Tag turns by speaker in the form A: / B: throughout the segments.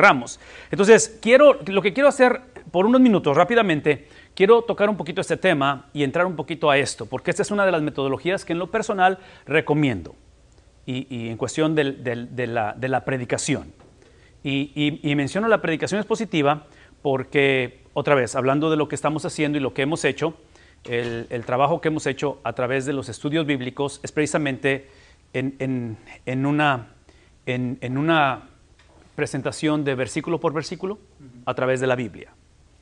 A: Ramos. Entonces, quiero, lo que quiero hacer por unos minutos rápidamente, quiero tocar un poquito este tema y entrar un poquito a esto, porque esta es una de las metodologías que en lo personal recomiendo y, en cuestión de, la, predicación. Y, menciono la predicación expositiva porque, otra vez, hablando de lo que estamos haciendo y lo que hemos hecho, el, trabajo que hemos hecho a través de los estudios bíblicos es precisamente en, una, en una presentación de versículo por versículo a través de la Biblia.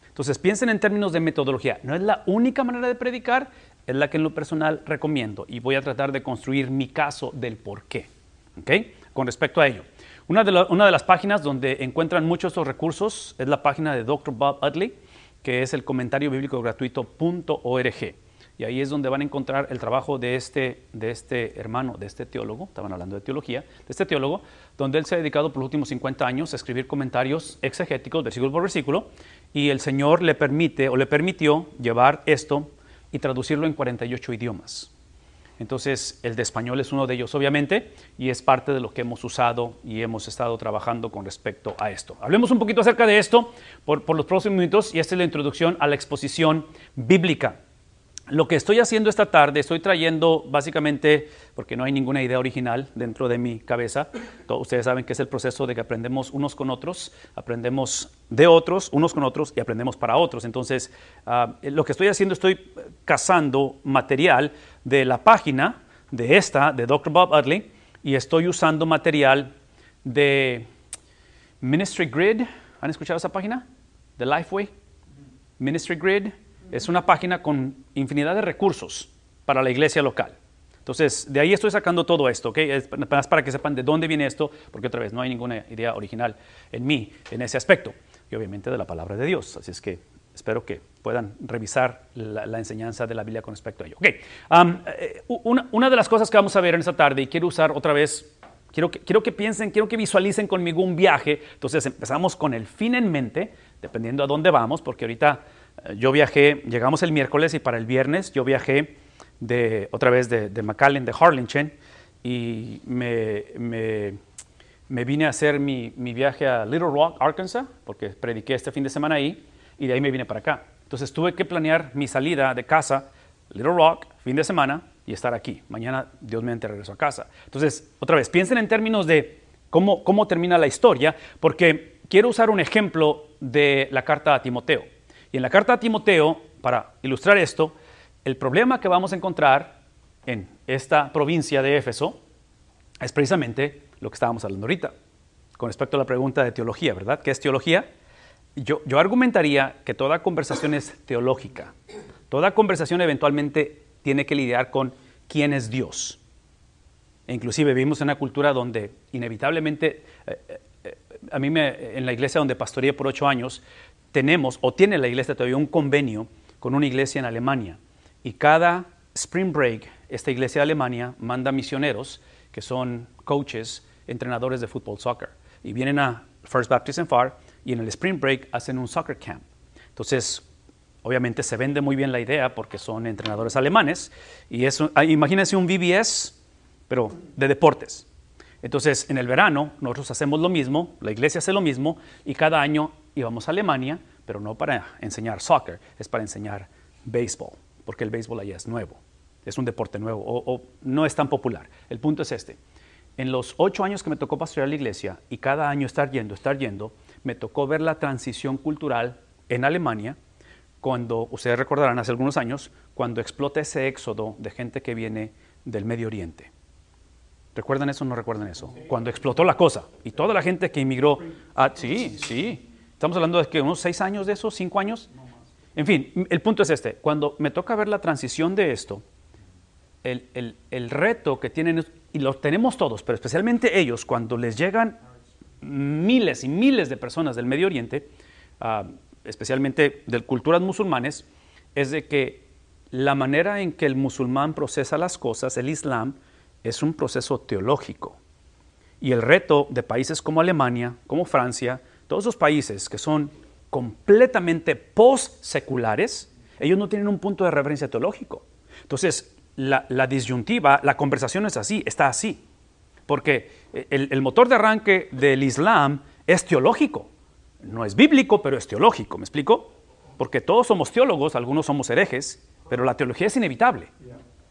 A: Entonces piensen en términos de metodología. No es la única manera de predicar, es la que en lo personal recomiendo y voy a tratar de construir mi caso del por qué. ¿okay? Con respecto a ello. Una de, las páginas donde encuentran muchos estos recursos es la página de Dr. Bob Utley, que es el comentario bíblico gratuito.org. Y ahí es donde van a encontrar el trabajo de este, de este hermano, de este teólogo, estaban hablando de teología, de este teólogo, donde él se ha dedicado por los últimos 50 años a escribir comentarios exegéticos, versículo por versículo, y el Señor le permite o le permitió llevar esto y traducirlo en 48 idiomas. Entonces, el de español es uno de ellos, obviamente, y es parte de lo que hemos usado y hemos estado trabajando con respecto a esto. Hablemos un poquito acerca de esto por, por los próximos minutos, y esta es la introducción a la exposición bíblica. Lo que estoy haciendo esta tarde, estoy trayendo básicamente, porque no hay ninguna idea original dentro de mi cabeza, ustedes saben que es el proceso de que aprendemos unos con otros, aprendemos de otros, unos con otros y aprendemos para otros. Entonces, ah, lo que estoy haciendo, estoy cazando material de la página de esta, de Dr. Bob Utley, y estoy usando material de Ministry Grid. ¿Han escuchado esa página? De Lifeway. Ministry Grid es una página con infinidad de recursos para la iglesia local. Entonces, de ahí estoy sacando todo esto, ¿ok? Es para que sepan de dónde viene esto, porque otra vez no hay ninguna idea original en mí en ese aspecto, y obviamente de la palabra de Dios. Así es que espero que puedan revisar la, enseñanza de la Biblia con respecto a ello. Ok, eh, una, de las cosas que vamos a ver en esta tarde, y quiero usar otra vez, quiero que, quiero que piensen, quiero que visualicen conmigo un viaje. Entonces empezamos con el fin en mente, dependiendo a dónde vamos, porque ahorita yo viajé, llegamos el miércoles y para el viernes yo viajé de, otra vez de, de McAllen, de Harlingen, y me, vine a hacer mi, viaje a Little Rock, Arkansas, porque prediqué este fin de semana ahí, y de ahí me vine para acá. Entonces tuve que planear mi salida de casa, Little Rock, fin de semana, y estar aquí. Mañana, Dios mediante, regreso a casa. Entonces, otra vez, piensen en términos de cómo termina la historia, porque quiero usar un ejemplo de la carta a Timoteo. Y en la carta a Timoteo, para ilustrar esto, el problema que vamos a encontrar en esta provincia de Éfeso es precisamente lo que estábamos hablando ahorita, con respecto a la pregunta de teología, ¿verdad? ¿Qué es teología? Yo, yo argumentaría que toda conversación es teológica. Toda conversación eventualmente tiene que lidiar con quién es Dios. E inclusive vivimos en una cultura donde inevitablemente, eh, eh, eh, a mí me, en la iglesia donde pastoreé por ocho años, tenemos o tiene la iglesia todavía un convenio con una iglesia en Alemania y cada spring break esta iglesia de Alemania manda misioneros que son coaches, entrenadores de fútbol, soccer y vienen a First Baptist en Far y en el spring break hacen un soccer camp. Entonces, obviamente se vende muy bien la idea porque son entrenadores alemanes y eso, ah, imagínense un VBS, pero de deportes. Entonces, en el verano nosotros hacemos lo mismo, la iglesia hace lo mismo y cada año íbamos a Alemania, pero no para enseñar soccer, es para enseñar béisbol, porque el béisbol allá es nuevo, es un deporte nuevo o, no es tan popular. El punto es este. En los ocho años que me tocó pastorear la iglesia y cada año estar yendo, estar yendo, me tocó ver la transición cultural en Alemania, cuando, ustedes recordarán, hace algunos años, cuando explota ese éxodo de gente que viene del Medio Oriente. ¿Recuerdan eso o no recuerdan eso? Cuando explotó la cosa y toda la gente que inmigró, ah, sí, sí, Estamos hablando de que unos seis años de eso, cinco años. En fin, el punto es este. Cuando me toca ver la transición de esto, el, reto que tienen, y lo tenemos todos, pero especialmente ellos, cuando les llegan miles y miles de personas del Medio Oriente, ah, especialmente de culturas musulmanes, es de que la manera en que el musulmán procesa las cosas, el Islam, es un proceso teológico. Y el reto de países como Alemania, como Francia, todos esos países que son completamente post-seculares, ellos no tienen un punto de referencia teológico. Entonces, la, disyuntiva, la conversación es así, está así. Porque el, motor de arranque del Islam es teológico. No es bíblico, pero es teológico. ¿Me explico? Porque todos somos teólogos, algunos somos herejes, pero la teología es inevitable.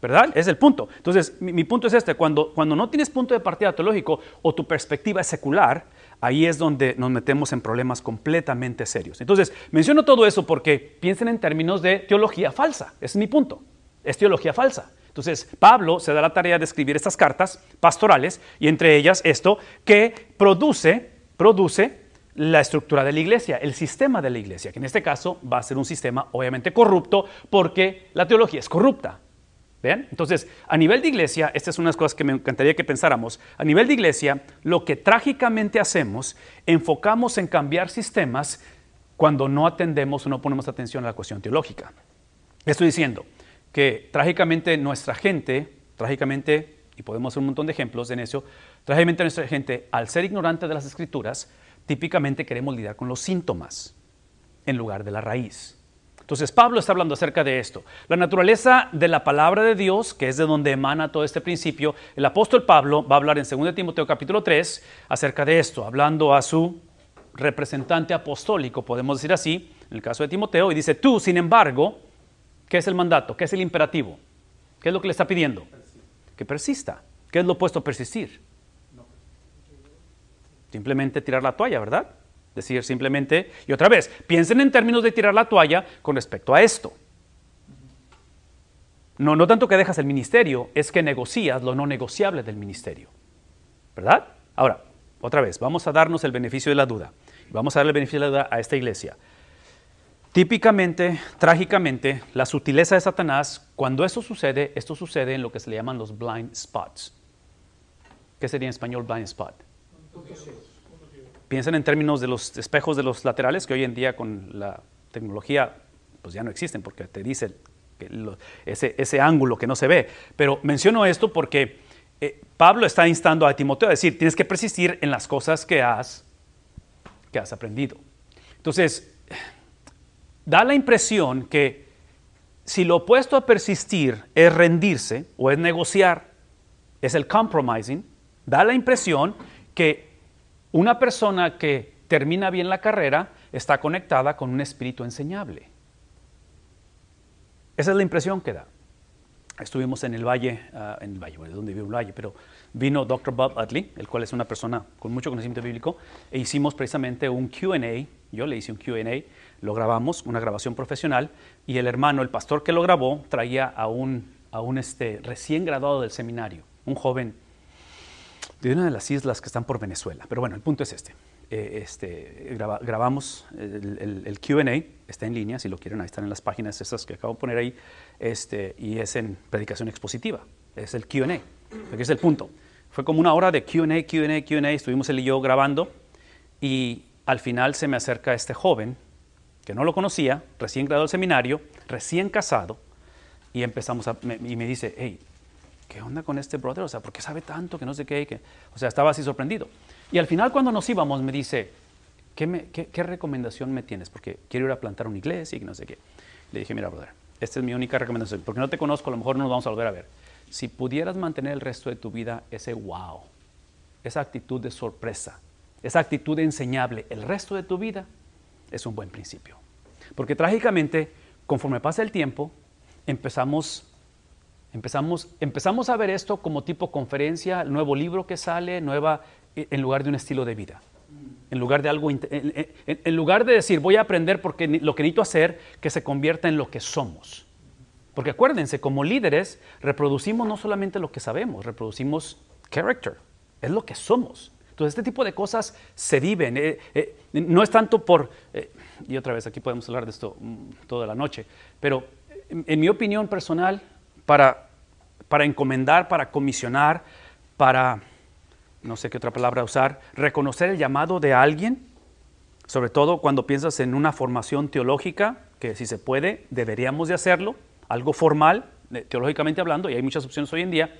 A: ¿Verdad? Es el punto. Entonces, mi, punto es este, cuando, cuando no tienes punto de partida teológico o tu perspectiva es secular, ahí es donde nos metemos en problemas completamente serios. Entonces, menciono todo eso porque piensen en términos de teología falsa. Es mi punto. Es teología falsa. Entonces, Pablo se da la tarea de escribir estas cartas pastorales y entre ellas esto que produce, produce la estructura de la iglesia, el sistema de la iglesia, que en este caso va a ser un sistema obviamente corrupto porque la teología es corrupta. ¿Ven? Entonces, a nivel de iglesia, estas son unas cosas que me encantaría que pensáramos. A nivel de iglesia, lo que trágicamente hacemos, enfocamos en cambiar sistemas cuando no atendemos o no ponemos atención a la cuestión teológica. Estoy diciendo, que trágicamente nuestra gente, trágicamente, y podemos hacer un montón de ejemplos en eso, trágicamente nuestra gente, al ser ignorante de las escrituras, típicamente queremos lidiar con los síntomas en lugar de la raíz. Entonces Pablo está hablando acerca de esto. La naturaleza de la palabra de Dios, que es de donde emana todo este principio, el apóstol Pablo va a hablar en 2 Timoteo capítulo 3 acerca de esto, hablando a su representante apostólico, podemos decir así, en el caso de Timoteo, y dice, tú, sin embargo, ¿Qué es el mandato? ¿Qué es el imperativo? ¿Qué es lo que le está pidiendo? Que persista. ¿Qué es lo opuesto a persistir? Simplemente tirar la toalla, ¿verdad? Decir simplemente, y otra vez, piensen en términos de tirar la toalla con respecto a esto. No, no tanto que dejas el ministerio, es que negocias lo no negociable del ministerio. ¿Verdad? Ahora, otra vez, vamos a darnos el beneficio de la duda. Vamos a darle el beneficio de la duda a esta iglesia. Típicamente, trágicamente, la sutileza de Satanás, cuando eso sucede, esto sucede en lo que se le llaman los blind spots. ¿Qué sería en español blind spot? Piensen en términos de los espejos de los laterales que hoy en día con la tecnología pues ya no existen porque te dice ese, ese, ángulo que no se ve. Pero menciono esto porque eh, Pablo está instando a Timoteo a decir, tienes que persistir en las cosas que has, que has aprendido. Entonces, da la impresión que si lo opuesto a persistir es rendirse o es negociar, es el compromising, da la impresión que una persona que termina bien la carrera está conectada con un espíritu enseñable. Esa es la impresión que da. Estuvimos en el valle, ah, en el valle, donde vive el valle, pero vino Dr. Bob Utley, el cual es una persona con mucho conocimiento bíblico, e hicimos precisamente un QA, yo le hice un QA lo grabamos, una grabación profesional, y el hermano, el pastor que lo grabó, traía a un, a un este, recién graduado del seminario, un joven de una de las islas que están por Venezuela. Pero bueno, el punto es este. Eh, este grabamos el, QA, está en línea, si lo quieren, ahí están en las páginas esas que acabo de poner ahí, este, y es en predicación expositiva, es el QA, porque es el punto. Fue como una hora de QA, QA, QA, estuvimos él y yo grabando, y al final se me acerca este joven que no lo conocía, recién graduado del seminario, recién casado, y empezamos a, y me dice, hey, ¿qué onda con este brother? O sea, ¿por qué sabe tanto que no sé qué? Que, o sea, estaba así sorprendido. Y al final cuando nos íbamos me dice, ¿qué, qué, recomendación me tienes? Porque quiero ir a plantar una iglesia y no sé qué. Le dije, mira, brother, esta es mi única recomendación, porque no te conozco, a lo mejor no nos vamos a volver a ver. Si pudieras mantener el resto de tu vida ese wow, esa actitud de sorpresa, esa actitud enseñable, el resto de tu vida, es un buen principio. Porque trágicamente, conforme pasa el tiempo, empezamos, empezamos, empezamos a ver esto como tipo conferencia, el nuevo libro que sale, nueva, e, en lugar de un estilo de vida. En lugar de algo, en, lugar de decir voy a aprender porque lo que necesito hacer, que se convierta en lo que somos. Porque acuérdense, como líderes reproducimos no solamente lo que sabemos, reproducimos character, es lo que somos. Entonces, este tipo de cosas se viven. Eh, eh, no es tanto por, eh, y otra vez aquí podemos hablar de esto mm, toda la noche, pero en, mi opinión personal, para, para encomendar, para comisionar, para, no sé qué otra palabra usar, reconocer el llamado de alguien, sobre todo cuando piensas en una formación teológica, que si se puede, deberíamos de hacerlo, algo formal, teológicamente hablando, y hay muchas opciones hoy en día,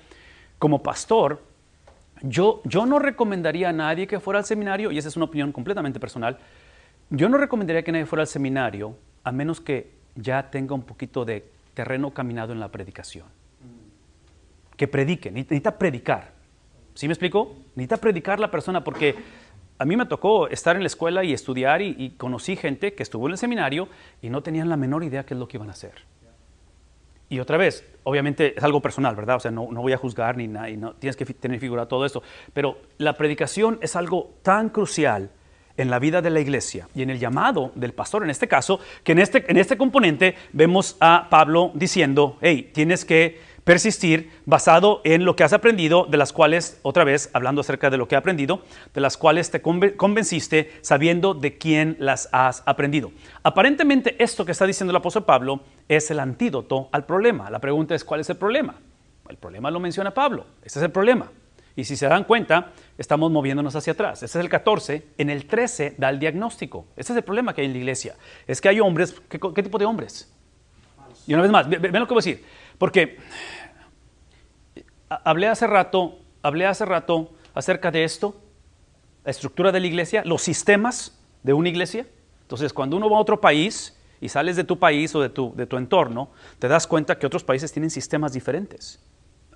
A: como pastor, yo, no recomendaría a nadie que fuera al seminario, y esa es una opinión completamente personal, yo no recomendaría que nadie fuera al seminario a menos que ya tenga un poquito de terreno caminado en la predicación. Que predique, necesita predicar. ¿Sí me explico? Necesita predicar la persona porque a mí me tocó estar en la escuela y estudiar y, conocí gente que estuvo en el seminario y no tenían la menor idea qué es lo que iban a hacer. Y otra vez, obviamente es algo personal, ¿verdad? O sea, no, voy a juzgar ni nada, y no, tienes que tener figura todo esto. Pero la predicación es algo tan crucial en la vida de la iglesia y en el llamado del pastor, en este caso, que en este, en este componente vemos a Pablo diciendo, hey, tienes que persistir basado en lo que has aprendido, de las cuales, otra vez, hablando acerca de lo que he aprendido, de las cuales te convenciste sabiendo de quién las has aprendido. Aparentemente esto que está diciendo el apóstol Pablo es el antídoto al problema. La pregunta es, ¿cuál es el problema? El problema lo menciona Pablo, ese es el problema. Y si se dan cuenta, estamos moviéndonos hacia atrás. Ese es el 14. En el 13 da el diagnóstico. Ese es el problema que hay en la iglesia. Es que hay hombres, ¿qué, tipo de hombres? Y una vez más, ven lo que voy a decir. Porque hablé hace rato, hablé hace rato acerca de esto, la estructura de la iglesia, los sistemas de una iglesia. Entonces, cuando uno va a otro país y sales de tu país o de tu, de tu entorno, te das cuenta que otros países tienen sistemas diferentes.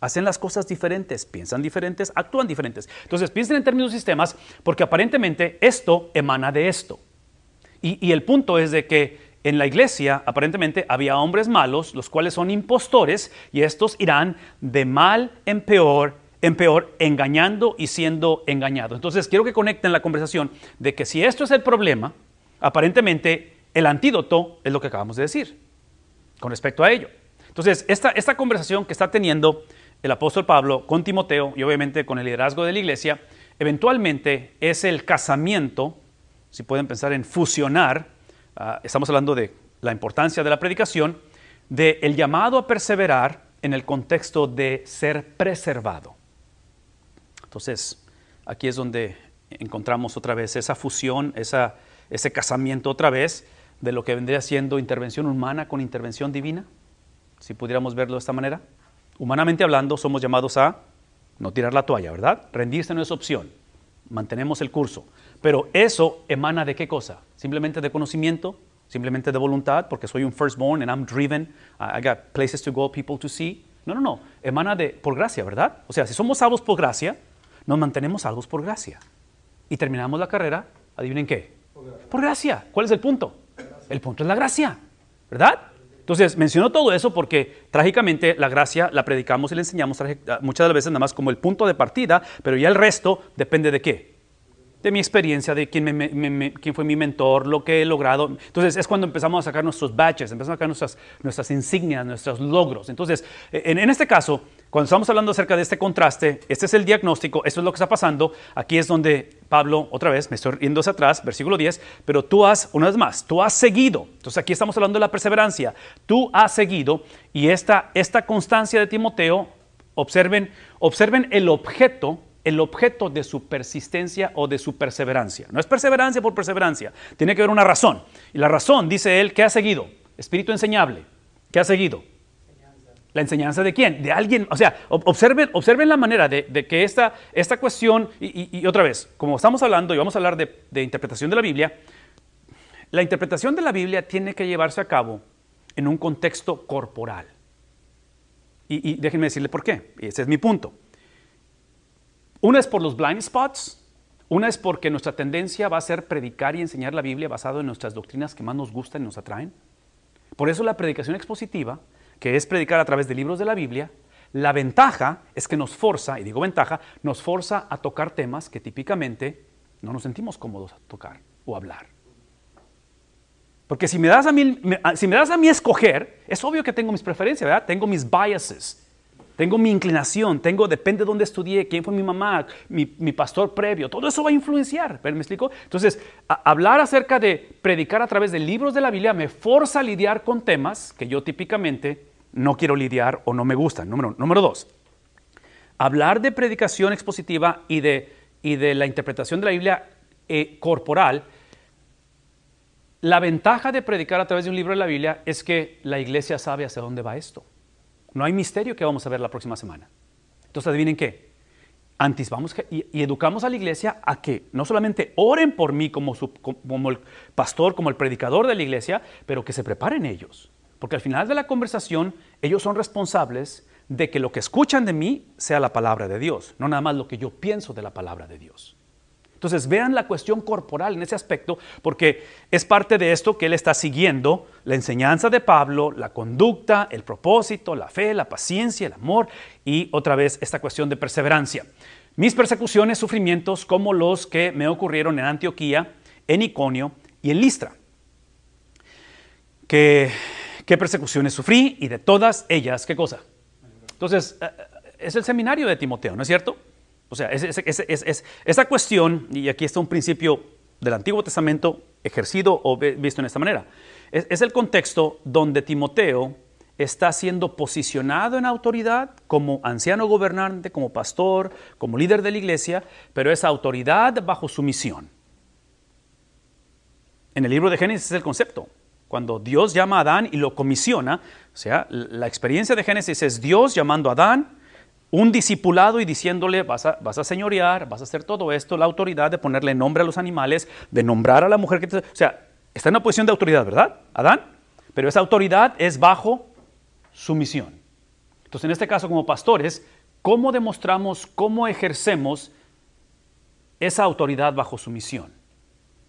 A: Hacen las cosas diferentes, piensan diferentes, actúan diferentes. Entonces, piensen en términos de sistemas porque aparentemente esto emana de esto. Y, el punto es de que en la iglesia aparentemente había hombres malos, los cuales son impostores, y estos irán de mal en peor, en peor, engañando y siendo engañados. Entonces quiero que conecten la conversación de que si esto es el problema, aparentemente el antídoto es lo que acabamos de decir con respecto a ello. Entonces, esta, esta conversación que está teniendo el apóstol Pablo con Timoteo y obviamente con el liderazgo de la iglesia, eventualmente es el casamiento, si pueden pensar en fusionar Ah, estamos hablando de la importancia de la predicación, de el llamado a perseverar en el contexto de ser preservado. Entonces, aquí es donde encontramos otra vez esa fusión, ese casamiento otra vez de lo que vendría siendo intervención humana con intervención divina, si pudiéramos verlo de esta manera. Humanamente hablando, somos llamados a no tirar la toalla, ¿verdad? Rendirse no es opción, mantenemos el curso. Pero eso emana de qué cosa? Simplemente de conocimiento, simplemente de voluntad, porque soy un firstborn and I'm driven, I got places to go, people to see. No, no, no, emana de por gracia, ¿verdad? O sea, si somos salvos por gracia, nos mantenemos salvos por gracia. Y terminamos la carrera, adivinen qué? Por gracia. ¿Cuál es el punto? El punto es la gracia, ¿verdad? Entonces, menciono todo eso porque trágicamente la gracia la predicamos y la enseñamos muchas veces nada más como el punto de partida, pero ya el resto depende de qué? De mi experiencia, de quién, fue mi mentor, lo que he logrado. Entonces es cuando empezamos a sacar nuestros badges, empezamos a sacar nuestras, insignias, nuestros logros. Entonces, en, en, este caso, cuando estamos hablando acerca de este contraste, este es el diagnóstico, esto es lo que está pasando. Aquí es donde Pablo, otra vez, me estoy yendo hacia atrás, versículo 10, pero tú has, una vez más, tú has seguido. Entonces aquí estamos hablando de la perseverancia. Tú has seguido y esta, esta constancia de Timoteo, observen, observen el objeto el objeto de su persistencia o de su perseverancia. No es perseverancia por perseverancia, tiene que haber una razón. Y la razón, dice él, ¿qué ha seguido? Espíritu enseñable. ¿Qué ha seguido? ¿La enseñanza de quién? De alguien. O sea, observen, observen la manera de, que esta, esta cuestión, y, otra vez, como estamos hablando y vamos a hablar de, de interpretación de la Biblia, la interpretación de la Biblia tiene que llevarse a cabo en un contexto corporal. Y, déjenme decirle por qué. Ese es mi punto. Una es por los blind spots, una es porque nuestra tendencia va a ser predicar y enseñar la Biblia basado en nuestras doctrinas que más nos gustan y nos atraen. Por eso la predicación expositiva, que es predicar a través de libros de la Biblia, la ventaja es que nos forza, y digo ventaja, nos forza a tocar temas que típicamente no nos sentimos cómodos a tocar o hablar. Porque si me das a mí, si me das a mí escoger, es obvio que tengo mis preferencias, ¿verdad? Tengo mis biases. Tengo mi inclinación, tengo, depende de dónde estudié, quién fue mi mamá, mi, pastor previo, todo eso va a influenciar, ¿me explico? Entonces, hablar acerca de predicar a través de libros de la Biblia me forza a lidiar con temas que yo típicamente no quiero lidiar o no me gustan. Número, número dos, hablar de predicación expositiva y de, y de la interpretación de la Biblia eh, corporal, la ventaja de predicar a través de un libro de la Biblia es que la iglesia sabe hacia dónde va esto. No hay misterio que vamos a ver la próxima semana. Entonces, adivinen qué. Antes vamos y, educamos a la iglesia a que no solamente oren por mí como, como el pastor, como el predicador de la iglesia, pero que se preparen ellos. Porque al final de la conversación, ellos son responsables de que lo que escuchan de mí sea la palabra de Dios, no nada más lo que yo pienso de la palabra de Dios. Entonces vean la cuestión corporal en ese aspecto, porque es parte de esto que él está siguiendo, la enseñanza de Pablo, la conducta, el propósito, la fe, la paciencia, el amor y otra vez esta cuestión de perseverancia. Mis persecuciones, sufrimientos como los que me ocurrieron en Antioquía, en Iconio y en Listra. ¿Qué, qué persecuciones sufrí? Y de todas ellas, ¿qué cosa? Entonces, eh, es el seminario de Timoteo, ¿no es cierto? O sea, es, esa cuestión, y aquí está un principio del Antiguo Testamento ejercido o visto en esta manera, es, el contexto donde Timoteo está siendo posicionado en autoridad como anciano gobernante, como pastor, como líder de la iglesia, pero esa autoridad bajo su misión. En el libro de Génesis es el concepto. Cuando Dios llama a Adán y lo comisiona, o sea, la experiencia de Génesis es Dios llamando a Adán, un discipulado y diciéndole, vas a, vas a señorear, vas a hacer todo esto, la autoridad de ponerle nombre a los animales, de nombrar a la mujer que te... O sea, está en una posición de autoridad, ¿verdad? Adán. Pero esa autoridad es bajo su misión. Entonces, en este caso, como pastores, ¿cómo demostramos, cómo ejercemos esa autoridad bajo su misión?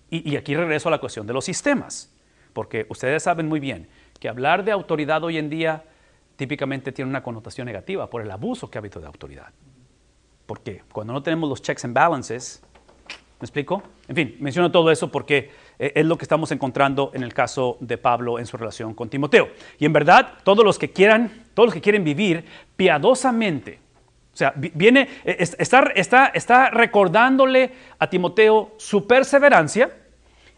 A: Y, y aquí regreso a la cuestión de los sistemas, porque ustedes saben muy bien que hablar de autoridad hoy en día típicamente tiene una connotación negativa por el abuso que ha habido de autoridad. ¿Por qué? Cuando no tenemos los checks and balances, ¿me explico? En fin, menciono todo eso porque eh, es lo que estamos encontrando en el caso de Pablo en su relación con Timoteo. Y en verdad, todos los que quieran, todos los que quieren vivir piadosamente, o sea, viene, eh, está, está, está recordándole a Timoteo su perseverancia,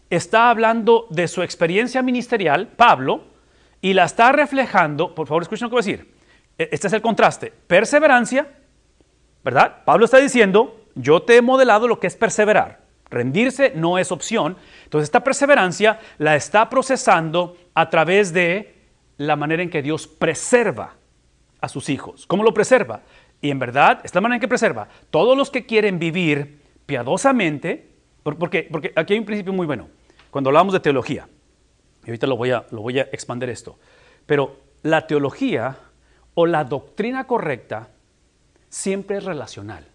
A: está hablando de su experiencia ministerial, Pablo, y la está reflejando, por favor escuchen lo que voy a decir, e, este es el contraste, perseverancia, ¿verdad? Pablo está diciendo, yo te he modelado lo que es perseverar, rendirse no es opción, entonces esta perseverancia la está procesando a través de la manera en que Dios preserva a sus hijos. ¿Cómo lo preserva? Y en verdad, esta manera en que preserva, todos los que quieren vivir piadosamente, porque, porque aquí hay un principio muy bueno, cuando hablamos de teología, y ahorita lo voy a, lo voy a expandir esto. Pero la teología o la doctrina correcta siempre es relacional.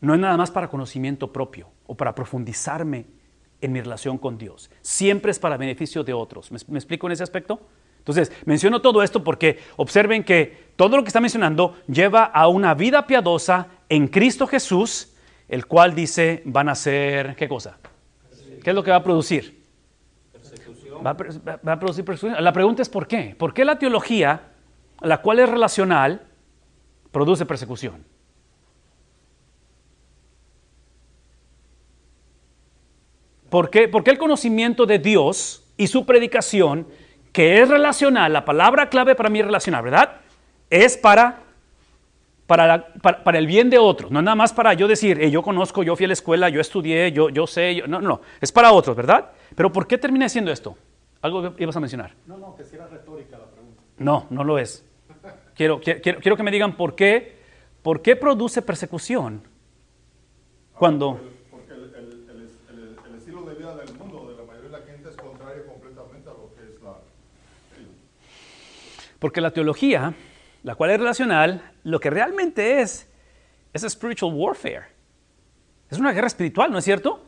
A: No es nada más para conocimiento propio o para profundizarme en mi relación con Dios. Siempre es para beneficio de otros. ¿Me, ¿Me, explico en ese aspecto? Entonces, menciono todo esto porque observen que todo lo que está mencionando lleva a una vida piadosa en Cristo Jesús, el cual dice van a ser, ¿qué cosa? ¿Qué es lo que va a producir? Va a, producir persecución. La pregunta es ¿por qué? ¿Por qué la teología, la cual es relacional, produce persecución? ¿Por qué, ¿Por qué el conocimiento de Dios y su predicación, que es relacional, la palabra clave para mí es relacional, ¿verdad? Es para para, para, el bien de otros, no nada más para yo decir, yo conozco, yo fui a la escuela, yo estudié, yo, yo sé, no, no, es para otros, ¿verdad? Pero ¿por qué termina siendo esto? ¿Algo ibas a mencionar?
B: No, no, que si era retórica la pregunta.
A: No, no lo es. Quiero, quiero, quiero que me digan por qué, por qué produce persecución cuando...
B: Porque el, el, estilo de vida del mundo de la mayoría de la gente es contrario completamente a lo que es la...
A: Porque la teología la cual es relacional, lo que realmente es, es spiritual warfare. Es una guerra espiritual, ¿no es cierto?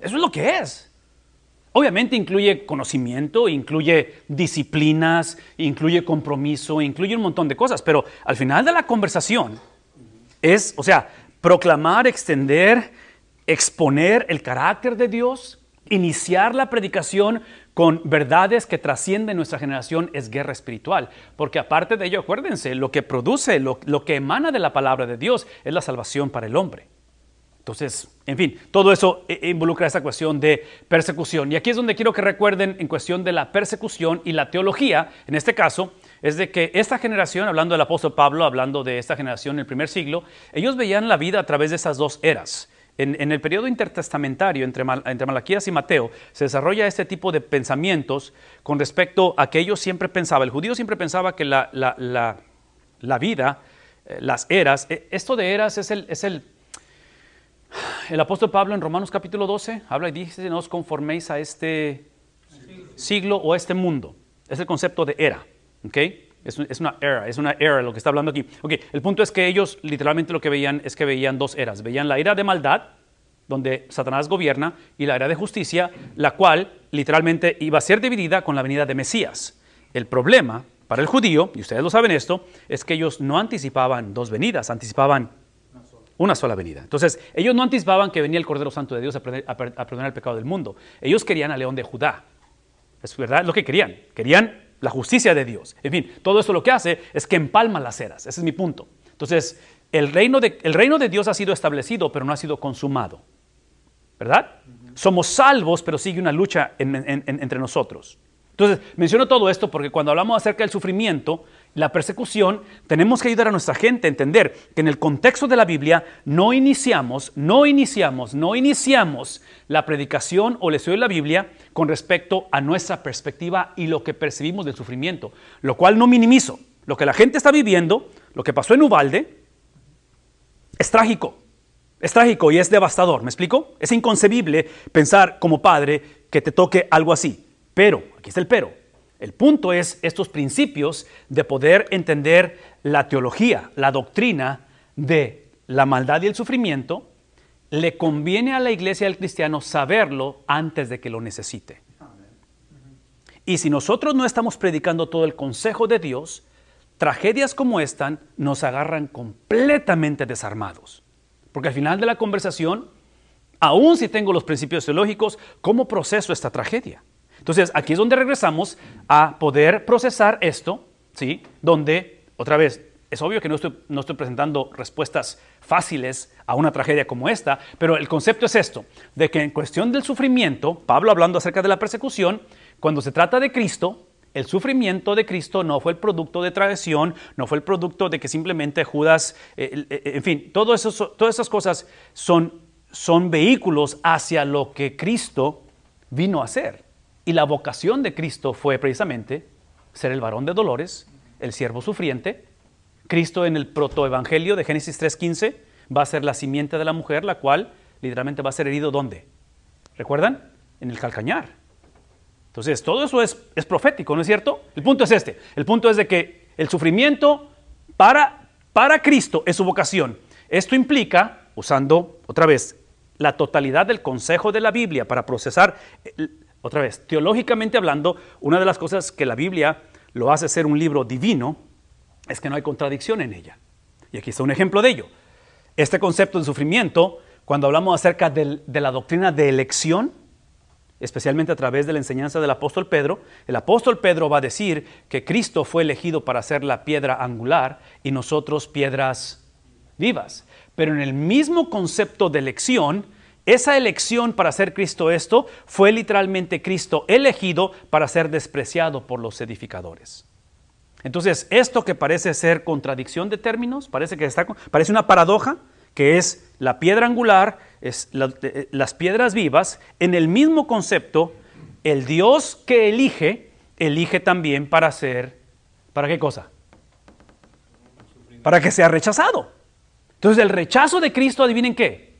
A: Eso es lo que es. Obviamente incluye conocimiento, incluye disciplinas, incluye compromiso, incluye un montón de cosas, pero al final de la conversación es, o sea, proclamar, extender, exponer el carácter de Dios, iniciar la predicación con verdades que trascienden nuestra generación es guerra espiritual. Porque aparte de ello, acuérdense, lo que produce, lo, que emana de la palabra de Dios es la salvación para el hombre. Entonces, en fin, todo eso eh, involucra esa cuestión de persecución. Y aquí es donde quiero que recuerden en cuestión de la persecución y la teología, en este caso, es de que esta generación, hablando del apóstol Pablo, hablando de esta generación en el primer siglo, ellos veían la vida a través de esas dos eras. En, el periodo intertestamentario entre, entre, Malaquías y Mateo se desarrolla este tipo de pensamientos con respecto a que ellos siempre pensaban, el judío siempre pensaba que la, vida, eh, las eras, eh, esto de eras es el, el apóstol Pablo en Romanos capítulo 12 habla y dice, no os conforméis a este siglo o a este mundo. Es el concepto de era, ¿ok? Es, es, una era, es una era lo que está hablando aquí. Ok, el punto es que ellos literalmente lo que veían es que veían dos eras. Veían la era de maldad, donde Satanás gobierna, y la era de justicia, la cual literalmente iba a ser dividida con la venida de Mesías. El problema para el judío, y ustedes lo saben esto, es que ellos no anticipaban dos venidas, anticipaban una sola venida. Entonces, ellos no anticipaban que venía el Cordero Santo de Dios a, perdonar el pecado del mundo. Ellos querían al león de Judá. Es verdad lo que querían. Querían la justicia de Dios. En fin, todo esto lo que hace es que empalma las eras. Ese es mi punto. Entonces, el reino de, el reino de Dios ha sido establecido, pero no ha sido consumado. ¿Verdad? Somos salvos, pero sigue una lucha entre nosotros. Entonces, menciono todo esto porque cuando hablamos acerca del sufrimiento, la persecución, tenemos que ayudar a nuestra gente a entender que en el contexto de la Biblia no iniciamos, no iniciamos, no iniciamos la predicación o el estudio de la Biblia con respecto a nuestra perspectiva y lo que percibimos del sufrimiento, lo cual no minimizo. Lo que la gente está viviendo, lo que pasó en Ubalde, es trágico. Es trágico y es devastador, ¿me explico? Es inconcebible pensar como padre que te toque algo así. Pero, aquí está el pero, el punto es estos principios de poder entender la teología, la doctrina de la maldad y el sufrimiento, le conviene a la iglesia al cristiano saberlo antes de que lo necesite. Y si nosotros no estamos predicando todo el consejo de Dios, tragedias como esta nos agarran completamente desarmados. Porque al final de la conversación, aun si tengo los principios teológicos, ¿cómo proceso esta tragedia? Entonces, aquí es donde regresamos a poder procesar esto, ¿sí? Donde, otra vez, es obvio que no estoy, no estoy presentando respuestas fáciles a una tragedia como esta, pero el concepto es esto, de que en cuestión del sufrimiento, Pablo hablando acerca de la persecución, cuando se trata de Cristo, el sufrimiento de Cristo no fue el producto de traición, no fue el producto de que simplemente Judas, eh, eh, en fin, todo eso, todas esas cosas son, son vehículos hacia lo que Cristo vino a hacer. Y la vocación de Cristo fue precisamente ser el varón de dolores, el siervo sufriente. Cristo en el protoevangelio de Génesis 3.15 va a ser la simiente de la mujer, la cual literalmente va a ser herido ¿dónde? ¿Recuerdan? En el calcañar. Entonces, todo eso es, es profético, ¿no es cierto? El punto es este. El punto es de que el sufrimiento para, para Cristo es su vocación. Esto implica, usando otra vez la totalidad del consejo de la Biblia para procesar otra vez, teológicamente hablando, una de las cosas que la Biblia lo hace ser un libro divino es que no hay contradicción en ella. Y aquí está un ejemplo de ello. Este concepto de sufrimiento, cuando hablamos acerca de la doctrina de elección, especialmente a través de la enseñanza del apóstol Pedro, el apóstol Pedro va a decir que Cristo fue elegido para ser la piedra angular y nosotros piedras vivas. Pero en el mismo concepto de elección, esa elección para ser Cristo esto fue literalmente Cristo elegido para ser despreciado por los edificadores. Entonces, esto que parece ser contradicción de términos, parece que está, parece una paradoja, que es la piedra angular, es eh, las piedras vivas, en el mismo concepto, el Dios que elige, elige también para ser, ¿para qué cosa? Para que sea rechazado. Entonces, el rechazo de Cristo, adivinen qué,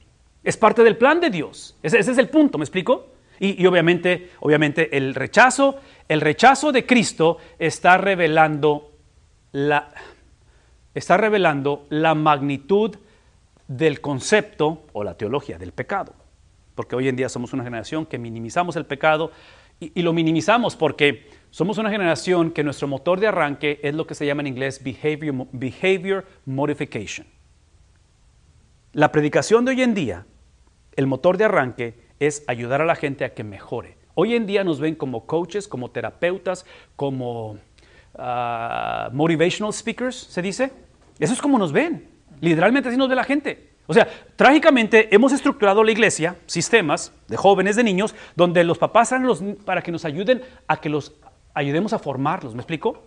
A: es parte del plan de Dios. Ese, es el punto, ¿me explico? Y, obviamente, obviamente el rechazo, el rechazo de Cristo está revelando la, está revelando la magnitud del concepto o la teología del pecado. Porque hoy en día somos una generación que minimizamos el pecado y, y, lo minimizamos porque somos una generación que nuestro motor de arranque es lo que se llama en inglés behavior, behavior modification. La predicación de hoy en día el motor de arranque es ayudar a la gente a que mejore. Hoy en día nos ven como coaches, como terapeutas, como ah, motivational speakers, se dice. Eso es como nos ven. Literalmente así nos ve la gente. O sea, trágicamente hemos estructurado la iglesia, sistemas de jóvenes, de niños, donde los papás salen los, para que nos ayuden a que los ayudemos a formarlos. ¿Me explico?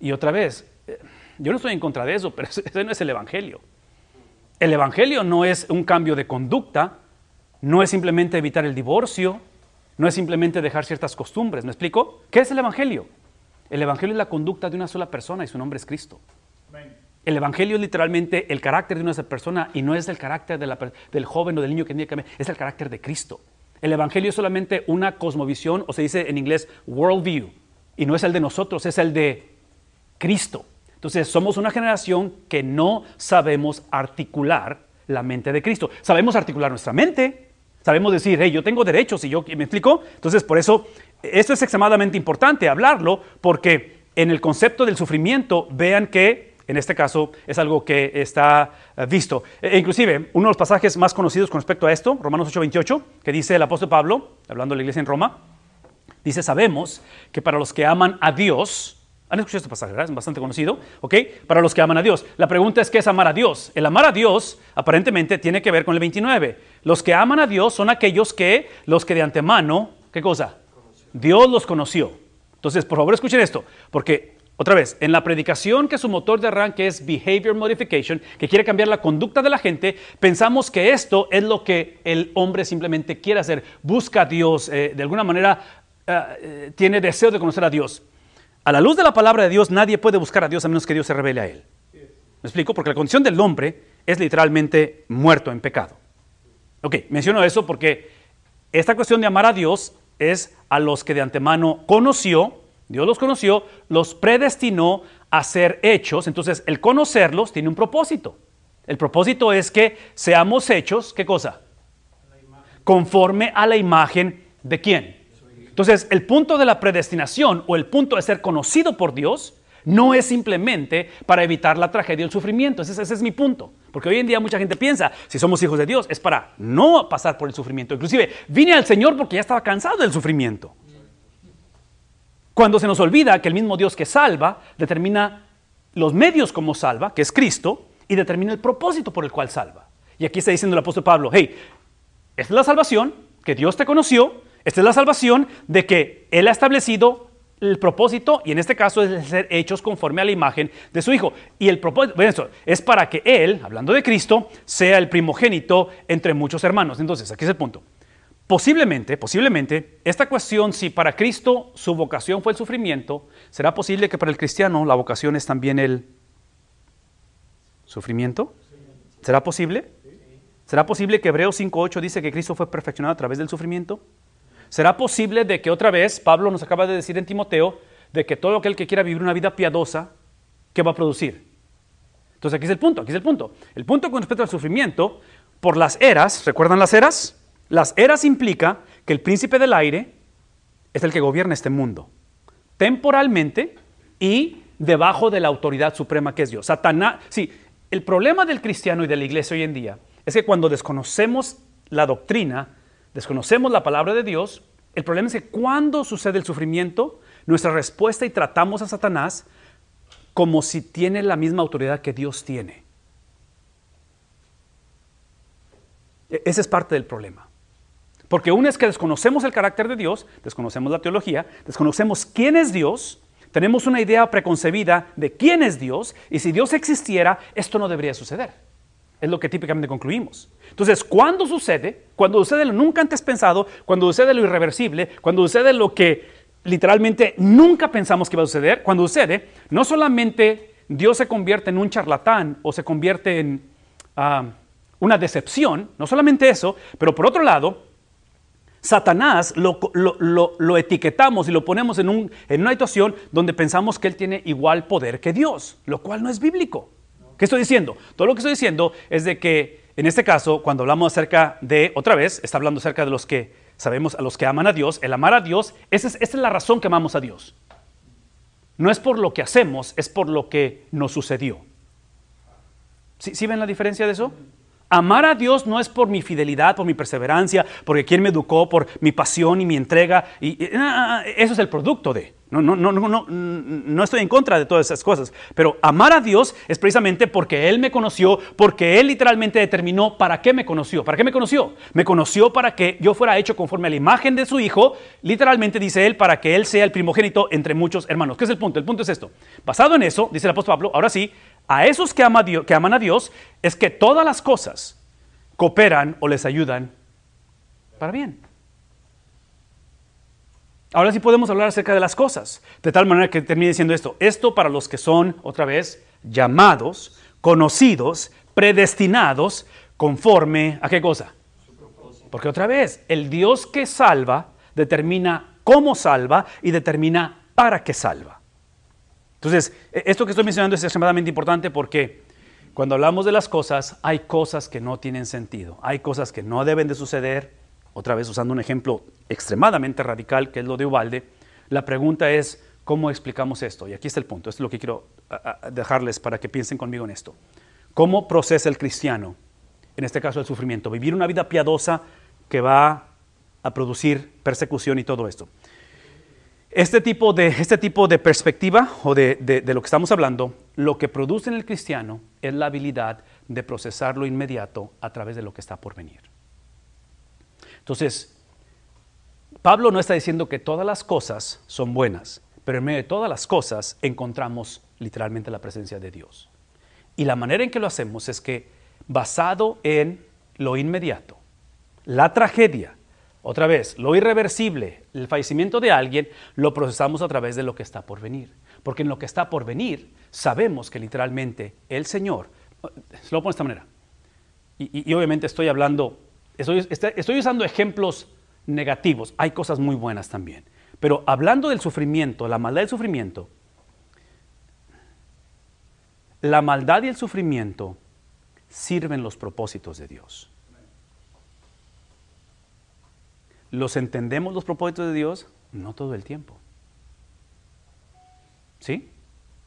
A: Y otra vez, eh, yo no estoy en contra de eso, pero ese no es el Evangelio. El Evangelio no es un cambio de conducta, no es simplemente evitar el divorcio, no es simplemente dejar ciertas costumbres. ¿Me explico? ¿Qué es el Evangelio? El Evangelio es la conducta de una sola persona y su nombre es Cristo. El Evangelio es literalmente el carácter de una sola persona y no es el carácter del joven o del niño que tiene que es el carácter de Cristo. El Evangelio es solamente una cosmovisión, o se dice en inglés worldview, y no es el de nosotros, es el de Cristo. Entonces somos una generación que no sabemos articular la mente de Cristo. Sabemos articular nuestra mente, sabemos decir, hey, yo tengo derechos y yo, ¿me explico? Entonces, por eso, esto es extremadamente importante hablarlo, porque en el concepto del sufrimiento, vean que en este caso es algo que está eh, visto. E inclusive, uno de los pasajes más conocidos con respecto a esto, Romanos 8:28, que dice el apóstol Pablo, hablando de la iglesia en Roma, dice, sabemos que para los que aman a Dios, han escuchado este pasaje. Es bastante conocido, ¿ok? Para los que aman a Dios. La pregunta es, ¿qué es amar a Dios? El amar a Dios, aparentemente, tiene que ver con el 29. Los que aman a Dios son aquellos que, los que de antemano, ¿qué cosa? Dios los conoció. Entonces, por favor, escuchen esto, porque otra vez, en la predicación que su motor de arranque es behavior modification, que quiere cambiar la conducta de la gente, pensamos que esto es lo que el hombre simplemente quiere hacer. Busca a Dios, eh, de alguna manera eh, eh, tiene deseo de conocer a Dios. A la luz de la palabra de Dios, nadie puede buscar a Dios a menos que Dios se revele a él. ¿Me explico? Porque la condición del hombre es literalmente muerto en pecado. Ok, menciono eso porque esta cuestión de amar a Dios es a los que de antemano conoció, Dios los conoció, los predestinó a ser hechos. Entonces, el conocerlos tiene un propósito. El propósito es que seamos hechos, ¿qué cosa? Conforme a la imagen de quién? Entonces, el punto de la predestinación o el punto de ser conocido por Dios no es simplemente para evitar la tragedia y el sufrimiento. Ese, ese, es mi punto. Porque hoy en día mucha gente piensa, si somos hijos de Dios, es para no pasar por el sufrimiento. Inclusive, vine al Señor porque ya estaba cansado del sufrimiento. Cuando se nos olvida que el mismo Dios que salva determina los medios como salva, que es Cristo, y determina el propósito por el cual salva. Y aquí está diciendo el apóstol Pablo, hey, es la salvación, que Dios te conoció, esta es la salvación de que Él ha establecido el propósito, y en este caso es ser hechos conforme a la imagen de su Hijo. Y el propósito, bueno, es para que Él, hablando de Cristo, sea el primogénito entre muchos hermanos. Entonces, aquí es el punto. Posiblemente, posiblemente, esta cuestión, si para Cristo su vocación fue el sufrimiento, será posible que para el cristiano la vocación es también el sufrimiento. ¿Será posible? ¿Será posible que Hebreos 5.8 dice que Cristo fue perfeccionado a través del sufrimiento? ¿Será posible de que otra vez, Pablo nos acaba de decir en Timoteo, de que todo aquel que quiera vivir una vida piadosa, ¿qué va a producir? Entonces aquí es el punto, aquí es el punto. El punto con respecto al sufrimiento, por las eras, ¿recuerdan las eras? Las eras implica que el príncipe del aire es el que gobierna este mundo, temporalmente y debajo de la autoridad suprema que es Dios. Satanás, sí, el problema del cristiano y de la iglesia hoy en día es que cuando desconocemos la doctrina, desconocemos la palabra de Dios, el problema es que cuando sucede el sufrimiento, nuestra respuesta y tratamos a Satanás como si tiene la misma autoridad que Dios tiene. E-, ese es parte del problema. Porque una es que desconocemos el carácter de Dios, desconocemos la teología, desconocemos quién es Dios, tenemos una idea preconcebida de quién es Dios, y si Dios existiera, esto no debería suceder. Es lo que típicamente concluimos. Entonces, cuando sucede, cuando sucede lo nunca antes pensado, cuando sucede lo irreversible, cuando sucede lo que literalmente nunca pensamos que va a suceder, cuando sucede, no solamente Dios se convierte en un charlatán o se convierte en uh, una decepción, no solamente eso, pero por otro lado, Satanás lo, lo, lo, lo, etiquetamos y lo ponemos en, un, en una situación donde pensamos que él tiene igual poder que Dios, lo cual no es bíblico. ¿Qué estoy diciendo? Todo lo que estoy diciendo es de que en este caso, cuando hablamos acerca de, otra vez, está hablando acerca de los que sabemos, a los que aman a Dios, el amar a Dios, esa es, la razón que amamos a Dios. No es por lo que hacemos, es por lo que nos sucedió. ¿Sí, ¿sí ven la diferencia de eso? Amar a Dios no es por mi fidelidad, por mi perseverancia, porque quien me educó, por mi pasión y mi entrega. Y, y, ah, eso es el producto de. No, no, no, no, no, no estoy en contra de todas esas cosas. Pero amar a Dios es precisamente porque Él me conoció, porque Él literalmente determinó para qué me conoció. ¿Para qué me conoció? Me conoció para que yo fuera hecho conforme a la imagen de su Hijo. Literalmente dice Él, para que Él sea el primogénito entre muchos hermanos. ¿Qué es el punto? El punto es esto. Basado en eso, dice el apóstol Pablo, ahora sí, a esos que, aman a Dios es que todas las cosas cooperan o les ayudan para bien. Ahora sí podemos hablar acerca de las cosas, de tal manera que termine diciendo esto. Esto para los que son, otra vez, llamados, conocidos, predestinados, conforme a qué cosa. Porque otra vez, el Dios que salva determina cómo salva y determina para qué salva. Entonces, e-, esto que estoy mencionando es extremadamente importante porque Cuando hablamos de las cosas, hay cosas que no tienen sentido, hay cosas que no deben de suceder. Otra vez usando un ejemplo extremadamente radical, que es lo de Ubalde, la pregunta es, ¿cómo explicamos esto? Y aquí está el punto, esto es lo que quiero dejarles para que piensen conmigo en esto. ¿Cómo procesa el cristiano, en este caso el sufrimiento? Vivir una vida piadosa que va a producir persecución y todo esto. Este tipo de, este tipo de perspectiva o de, de, lo que estamos hablando, lo que produce en el cristiano es la habilidad de procesar lo inmediato a través de lo que está por venir. Entonces, Pablo no está diciendo que todas las cosas son buenas, pero en medio de todas las cosas encontramos literalmente la presencia de Dios. Y la manera en que lo hacemos es que basado en lo inmediato, la tragedia, otra vez, lo irreversible, el fallecimiento de alguien, lo procesamos a través de lo que está por venir. Porque en lo que está por venir, sabemos que literalmente el Señor, se lo pongo de esta manera, y, obviamente estoy hablando, estoy, estoy usando ejemplos negativos, hay cosas muy buenas también, pero hablando del sufrimiento, la maldad del sufrimiento, la maldad y el sufrimiento sirven los propósitos de Dios. ¿Los entendemos los propósitos de Dios? No todo el tiempo. ¿Sí?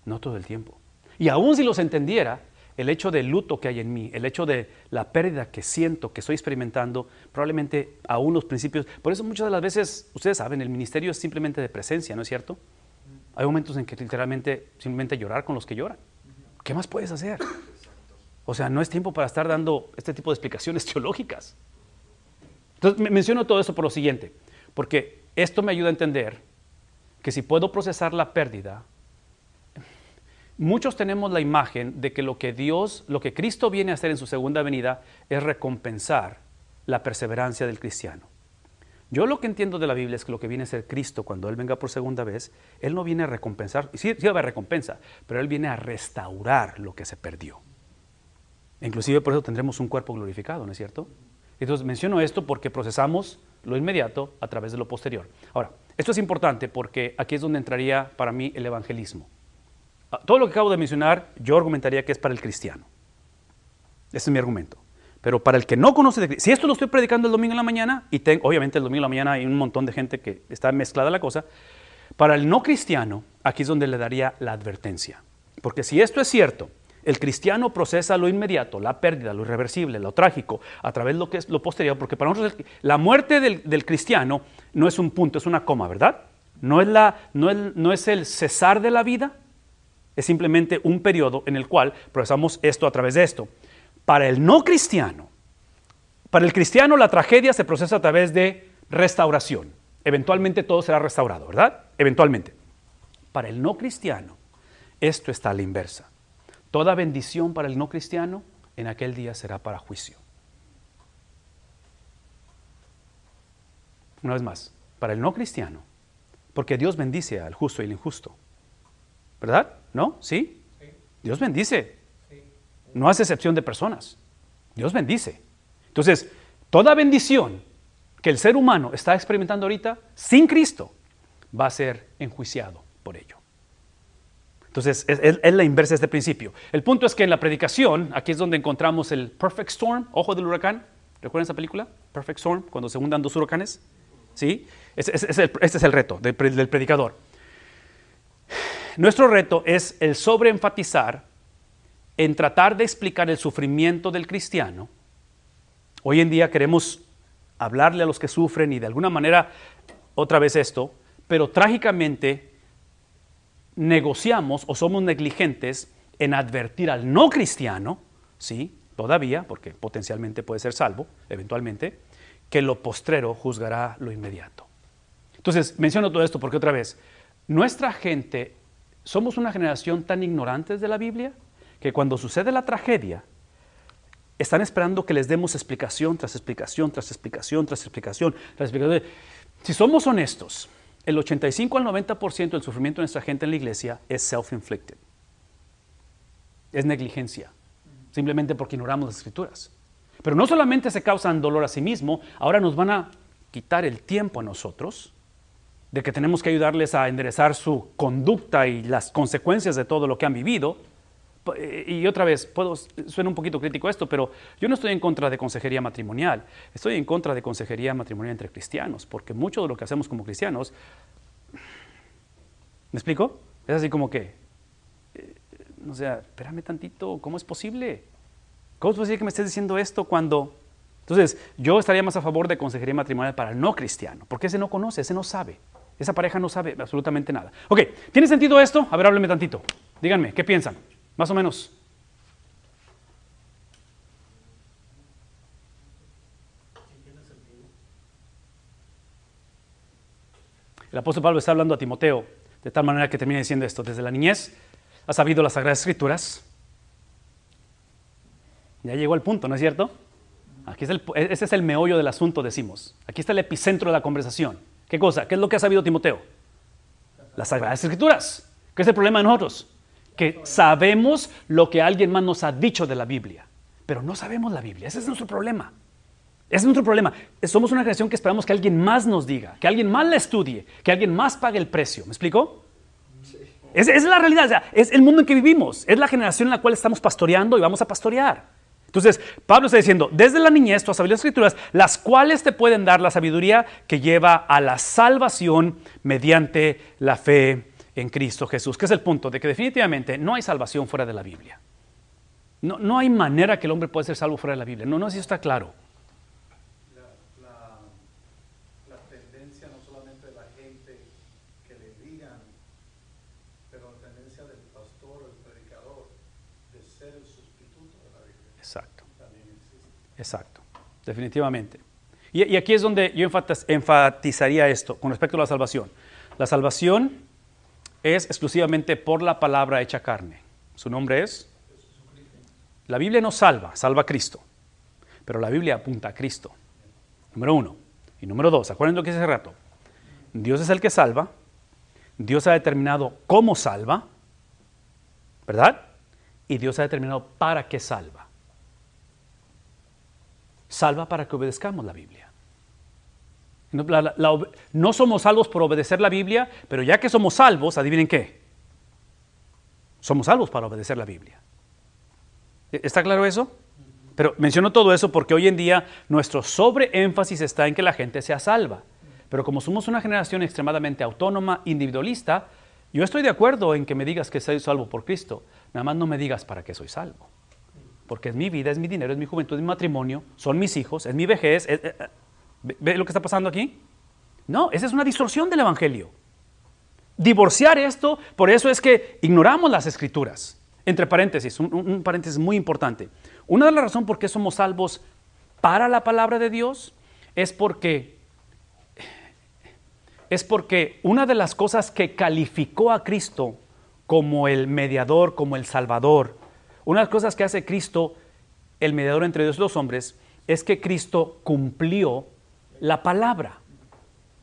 A: No todo el tiempo. Y aún si los entendiera, el hecho del luto que hay en mí, el hecho de la pérdida que siento, que estoy experimentando, probablemente aún los principios. Por eso muchas de las veces, ustedes saben, el ministerio es simplemente de presencia, ¿no es cierto? Hay momentos en que literalmente simplemente llorar con los que lloran. ¿Qué más puedes hacer? O sea, no es tiempo para estar dando este tipo de explicaciones teológicas. Entonces, menciono todo eso por lo siguiente, porque esto me ayuda a entender que si puedo procesar la pérdida, muchos tenemos la imagen de que lo que Dios, lo que Cristo viene a hacer en su segunda venida es recompensar la perseverancia del cristiano. Yo lo que entiendo de la Biblia es que lo que viene a ser Cristo cuando Él venga por segunda vez, Él no viene a recompensar, sí, sí va a haber recompensa, pero Él viene a restaurar lo que se perdió. Inclusive por eso tendremos un cuerpo glorificado, ¿no es cierto? Entonces menciono esto porque procesamos lo inmediato a través de lo posterior. Ahora, esto es importante porque aquí es donde entraría para mí el evangelismo. Ah, todo lo que acabo de mencionar yo argumentaría que es para el cristiano. Ese es mi argumento. Pero para el que no conoce de Cristo, si esto lo estoy predicando el domingo en la mañana, y tengo, obviamente el domingo en la mañana hay un montón de gente que está mezclada la cosa, para el no cristiano, aquí es donde le daría la advertencia. Porque si esto es cierto, el cristiano procesa lo inmediato, la pérdida, lo irreversible, lo trágico, a través de lo que es lo posterior, porque para nosotros la muerte del, cristiano no es un punto, es una coma, ¿verdad? No es, la, no, no es el cesar de la vida, es simplemente un periodo en el cual procesamos esto a través de esto. Para el no cristiano, para el cristiano la tragedia se procesa a través de restauración. Eventualmente todo será restaurado, ¿verdad? Eventualmente. Para el no cristiano, esto está a la inversa. Toda bendición para el no cristiano en aquel día será para juicio. Una vez más, para el no cristiano, porque Dios bendice al justo y al injusto. ¿Verdad? ¿No? ¿Sí? Dios bendice. No hace excepción de personas. Dios bendice. Entonces, toda bendición que el ser humano está experimentando ahorita sin Cristo va a ser enjuiciado por ello. Entonces, es, la inversa de este principio. El punto es que en la predicación, aquí es donde encontramos el perfect storm, ojo del huracán. ¿Recuerdan esa película? Perfect storm, cuando se hundan dos huracanes. ¿Sí? Este es el reto del, del predicador. Nuestro reto es el sobreenfatizar en tratar de explicar el sufrimiento del cristiano. Hoy en día queremos hablarle a los que sufren y de alguna manera, otra vez esto, pero trágicamente negociamos o somos negligentes en advertir al no cristiano, sí, todavía, porque potencialmente puede ser salvo, eventualmente, que lo postrero juzgará lo inmediato. Entonces, menciono todo esto porque otra vez, nuestra gente, somos una generación tan ignorantes de la Biblia que cuando sucede la tragedia, están esperando que les demos explicación tras explicación, tras explicación, tras explicación, tras explicación. Si somos honestos, el 85 al 90% del sufrimiento de nuestra gente en la iglesia es self-inflicted. Es negligencia, simplemente porque ignoramos las escrituras. Pero no solamente se causan dolor a sí mismo, ahora nos van a quitar el tiempo a nosotros de que tenemos que ayudarles a enderezar su conducta y las consecuencias de todo lo que han vivido y otra vez, puedo, suena un poquito crítico esto, pero yo no estoy en contra de consejería matrimonial, estoy en contra de consejería matrimonial entre cristianos, porque mucho de lo que hacemos como cristianos, ¿me explico? Es así como que, eh, o sea, espérame tantito, ¿cómo es posible? ¿Cómo es posible que me estés diciendo esto cuando... Entonces, yo estaría más a favor de consejería matrimonial para el no cristiano, porque ese no conoce, ese no sabe. Esa pareja no sabe absolutamente nada. Ok, ¿tiene sentido esto? A ver, hábleme tantito. Díganme, ¿qué piensan? Más o menos. El apóstol Pablo está hablando a Timoteo de tal manera que termina diciendo esto. Desde la niñez ha sabido las Sagradas Escrituras. Ya llegó al punto, ¿no es cierto? Aquí es el, ese es el meollo del asunto, decimos. Aquí está el epicentro de la conversación. ¿Qué cosa? ¿Qué es lo que ha sabido Timoteo? Las Sagradas Escrituras. ¿Qué es el problema de nosotros? Que sabemos lo que alguien más nos ha dicho de la Biblia, pero no sabemos la Biblia. Ese es nuestro problema. Ese es nuestro problema. Somos una generación que esperamos que alguien más nos diga, que alguien más la estudie, que alguien más pague el precio. ¿Me explico? Esa es la realidad. es el mundo en que vivimos. Es la generación en la cual estamos pastoreando y vamos a pastorear. Entonces, Pablo está diciendo, desde la niñez tú has sabido las escrituras, las cuales te pueden dar la sabiduría que lleva a la salvación mediante la fe en Cristo Jesús. Que es el punto de que definitivamente no hay salvación fuera de la Biblia. No, no hay manera que el hombre pueda ser salvo fuera de la Biblia. No, no, si está claro. Exacto, definitivamente. Y, aquí es donde yo enfatizaría esto con respecto a la salvación. La salvación es exclusivamente por la palabra hecha carne. Su nombre es... La Biblia no salva, salva a Cristo. Pero la Biblia apunta a Cristo. Número uno. Y número dos, acuérdense lo que hice hace rato. Dios es el que salva. Dios ha determinado cómo salva. ¿Verdad? Y Dios ha determinado para qué salva salva para que obedezcamos la Biblia. No somos salvos por obedecer la Biblia, pero ya que somos salvos, adivinen qué. Somos salvos para obedecer la Biblia. ¿E-, ¿Está claro eso? Pero menciono todo eso porque hoy en día nuestro sobreénfasis está en que la gente sea salva. Pero como somos una generación extremadamente autónoma, individualista, yo estoy de acuerdo en que me digas que soy salvo por Cristo. Nada más no me digas para qué soy salvo porque es mi vida, es mi dinero, es mi juventud, es mi matrimonio, son mis hijos, es mi vejez. Eh, eh, ¿Ve lo que está pasando aquí? No, esa es una distorsión del Evangelio. Divorciar esto, por eso es que ignoramos las escrituras. Entre paréntesis, un, paréntesis muy importante. Una de las razones por qué somos salvos para la palabra de Dios es porque es porque una de las cosas que calificó a Cristo como el mediador, como el salvador, una de las cosas que hace Cristo, el mediador entre Dios y los hombres, es que Cristo cumplió la palabra.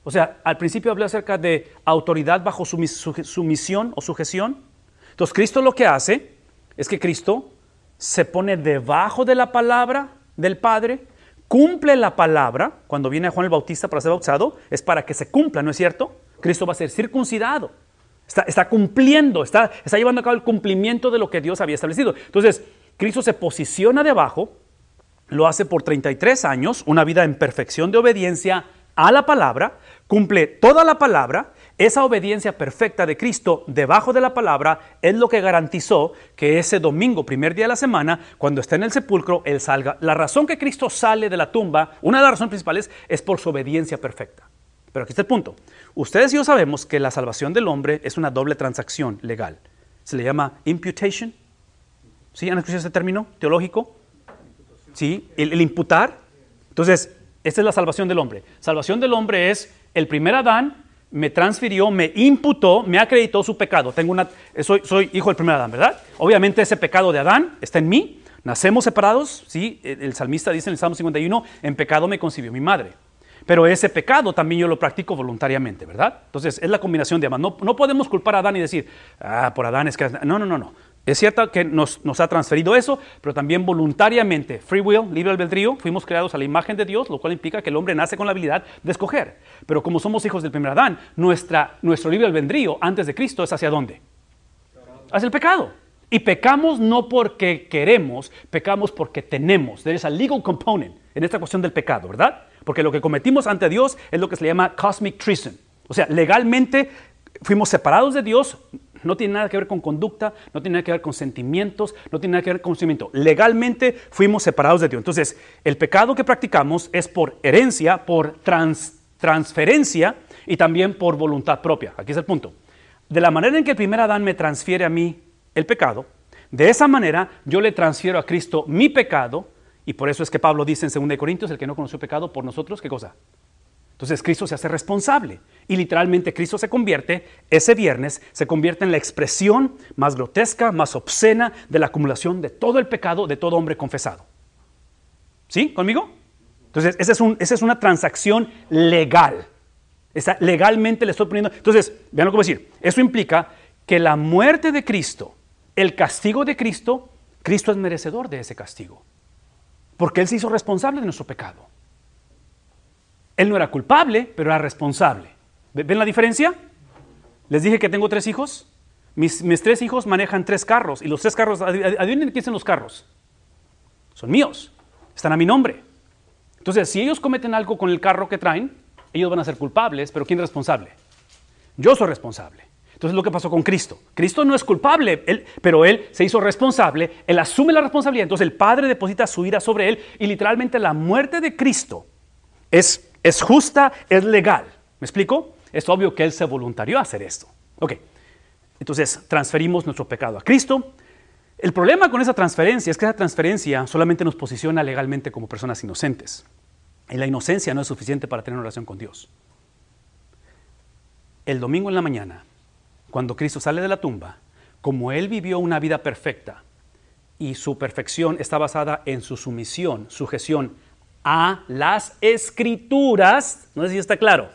A: O sea, al principio hablé acerca de autoridad bajo sumisión o sujeción. Entonces, Cristo lo que hace es que Cristo se pone debajo de la palabra del Padre, cumple la palabra. Cuando viene Juan el Bautista para ser bautizado, es para que se cumpla, ¿no es cierto? Cristo va a ser circuncidado. Está, cumpliendo, está, está llevando a cabo el cumplimiento de lo que Dios había establecido. Entonces, Cristo se posiciona debajo, lo hace por 33 años, una vida en perfección de obediencia a la palabra, cumple toda la palabra, esa obediencia perfecta de Cristo debajo de la palabra es lo que garantizó que ese domingo, primer día de la semana, cuando está en el sepulcro, Él salga. La razón que Cristo sale de la tumba, una de las razones principales, es por su obediencia perfecta. Pero aquí está el punto. Ustedes y yo sabemos que la salvación del hombre es una doble transacción legal. Se le llama imputation. ¿Sí? ¿Han escuchado ese término teológico? ¿Sí? El, imputar. Entonces, esta es la salvación del hombre. Salvación del hombre es el primer Adán me transfirió, me imputó, me acreditó su pecado. Tengo una, soy, soy hijo del primer Adán, ¿verdad? Obviamente ese pecado de Adán está en mí. Nacemos separados, ¿sí? El salmista dice en el Salmo 51, en pecado me concibió mi madre. Pero ese pecado también yo lo practico voluntariamente, ¿verdad? Entonces es la combinación de ambas. No, no podemos culpar a Adán y decir, ah, por Adán es que... No, no, no, no. Es cierto que nos, ha transferido eso, pero también voluntariamente, free will, libre albedrío, fuimos creados a la imagen de Dios, lo cual implica que el hombre nace con la habilidad de escoger. Pero como somos hijos del primer Adán, nuestra, nuestro libre albedrío antes de Cristo es hacia dónde? Hacia el pecado. Y pecamos no porque queremos, pecamos porque tenemos. There is a legal component en esta cuestión del pecado, ¿verdad? Porque lo que cometimos ante Dios es lo que se llama cosmic treason. O sea, legalmente fuimos separados de Dios, no tiene nada que ver con conducta, no tiene nada que ver con sentimientos, no tiene nada que ver con conocimiento. Legalmente fuimos separados de Dios. Entonces, el pecado que practicamos es por herencia, por transferencia y también por voluntad propia. Aquí es el punto. De la manera en que el primer Adán me transfiere a mí el pecado, de esa manera yo le transfiero a Cristo mi pecado, y por eso es que Pablo dice en 2 Corintios, el que no conoció pecado por nosotros, ¿qué cosa? Entonces Cristo se hace responsable y literalmente Cristo se convierte, ese viernes, se convierte en la expresión más grotesca, más obscena de la acumulación de todo el pecado de todo hombre confesado. ¿Sí? ¿Conmigo? Entonces, esa es, una transacción legal. Legalmente le estoy poniendo. Entonces, vean lo que voy a decir. Eso implica que la muerte de Cristo, el castigo de Cristo, Cristo es merecedor de ese castigo. Porque Él se hizo responsable de nuestro pecado. Él no era culpable, pero era responsable. ¿Ven la diferencia? Les dije que tengo tres hijos. Mis, tres hijos manejan tres carros y los tres carros, adivinen qué dicen los carros. Son míos, están a mi nombre. Entonces, si ellos cometen algo con el carro que traen, ellos van a ser culpables, pero ¿quién es responsable? Yo soy responsable. Entonces, lo que pasó con Cristo. Cristo no es culpable, pero Él se hizo responsable, Él asume la responsabilidad, entonces el Padre deposita su ira sobre Él y literalmente la muerte de Cristo es es justa, es legal. ¿Me explico? Es obvio que Él se voluntarió a hacer esto. Ok, entonces transferimos nuestro pecado a Cristo. El problema con esa transferencia es que esa transferencia solamente nos posiciona legalmente como personas inocentes. Y la inocencia no es suficiente para tener una relación con Dios. El domingo en la mañana, cuando Cristo sale de la tumba, como Él vivió una vida perfecta y su perfección está basada en su sumisión, sujeción a las escrituras. No sé si está claro.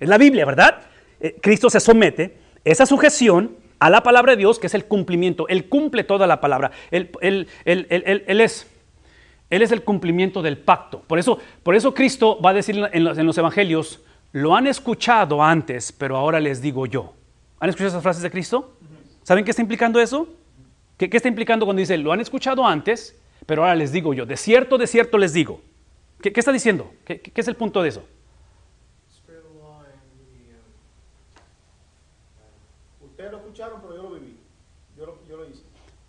A: Es la Biblia, ¿verdad? Eh, Cristo se somete, esa sujeción a la palabra de Dios, que es el cumplimiento. Él cumple toda la palabra. Él, es, él es el cumplimiento del pacto. Por eso, por eso Cristo va a decir en los, en los evangelios, lo han escuchado antes, pero ahora les digo yo. ¿Han escuchado esas frases de Cristo? ¿Saben qué está implicando eso? ¿Qué, ¿Qué, está implicando cuando dice, lo han escuchado antes, pero ahora les digo yo? De cierto, de cierto les digo. ¿Qué, está diciendo? ¿Qué, es el punto de eso?
B: Ustedes lo escucharon, pero yo lo viví. Yo lo, hice.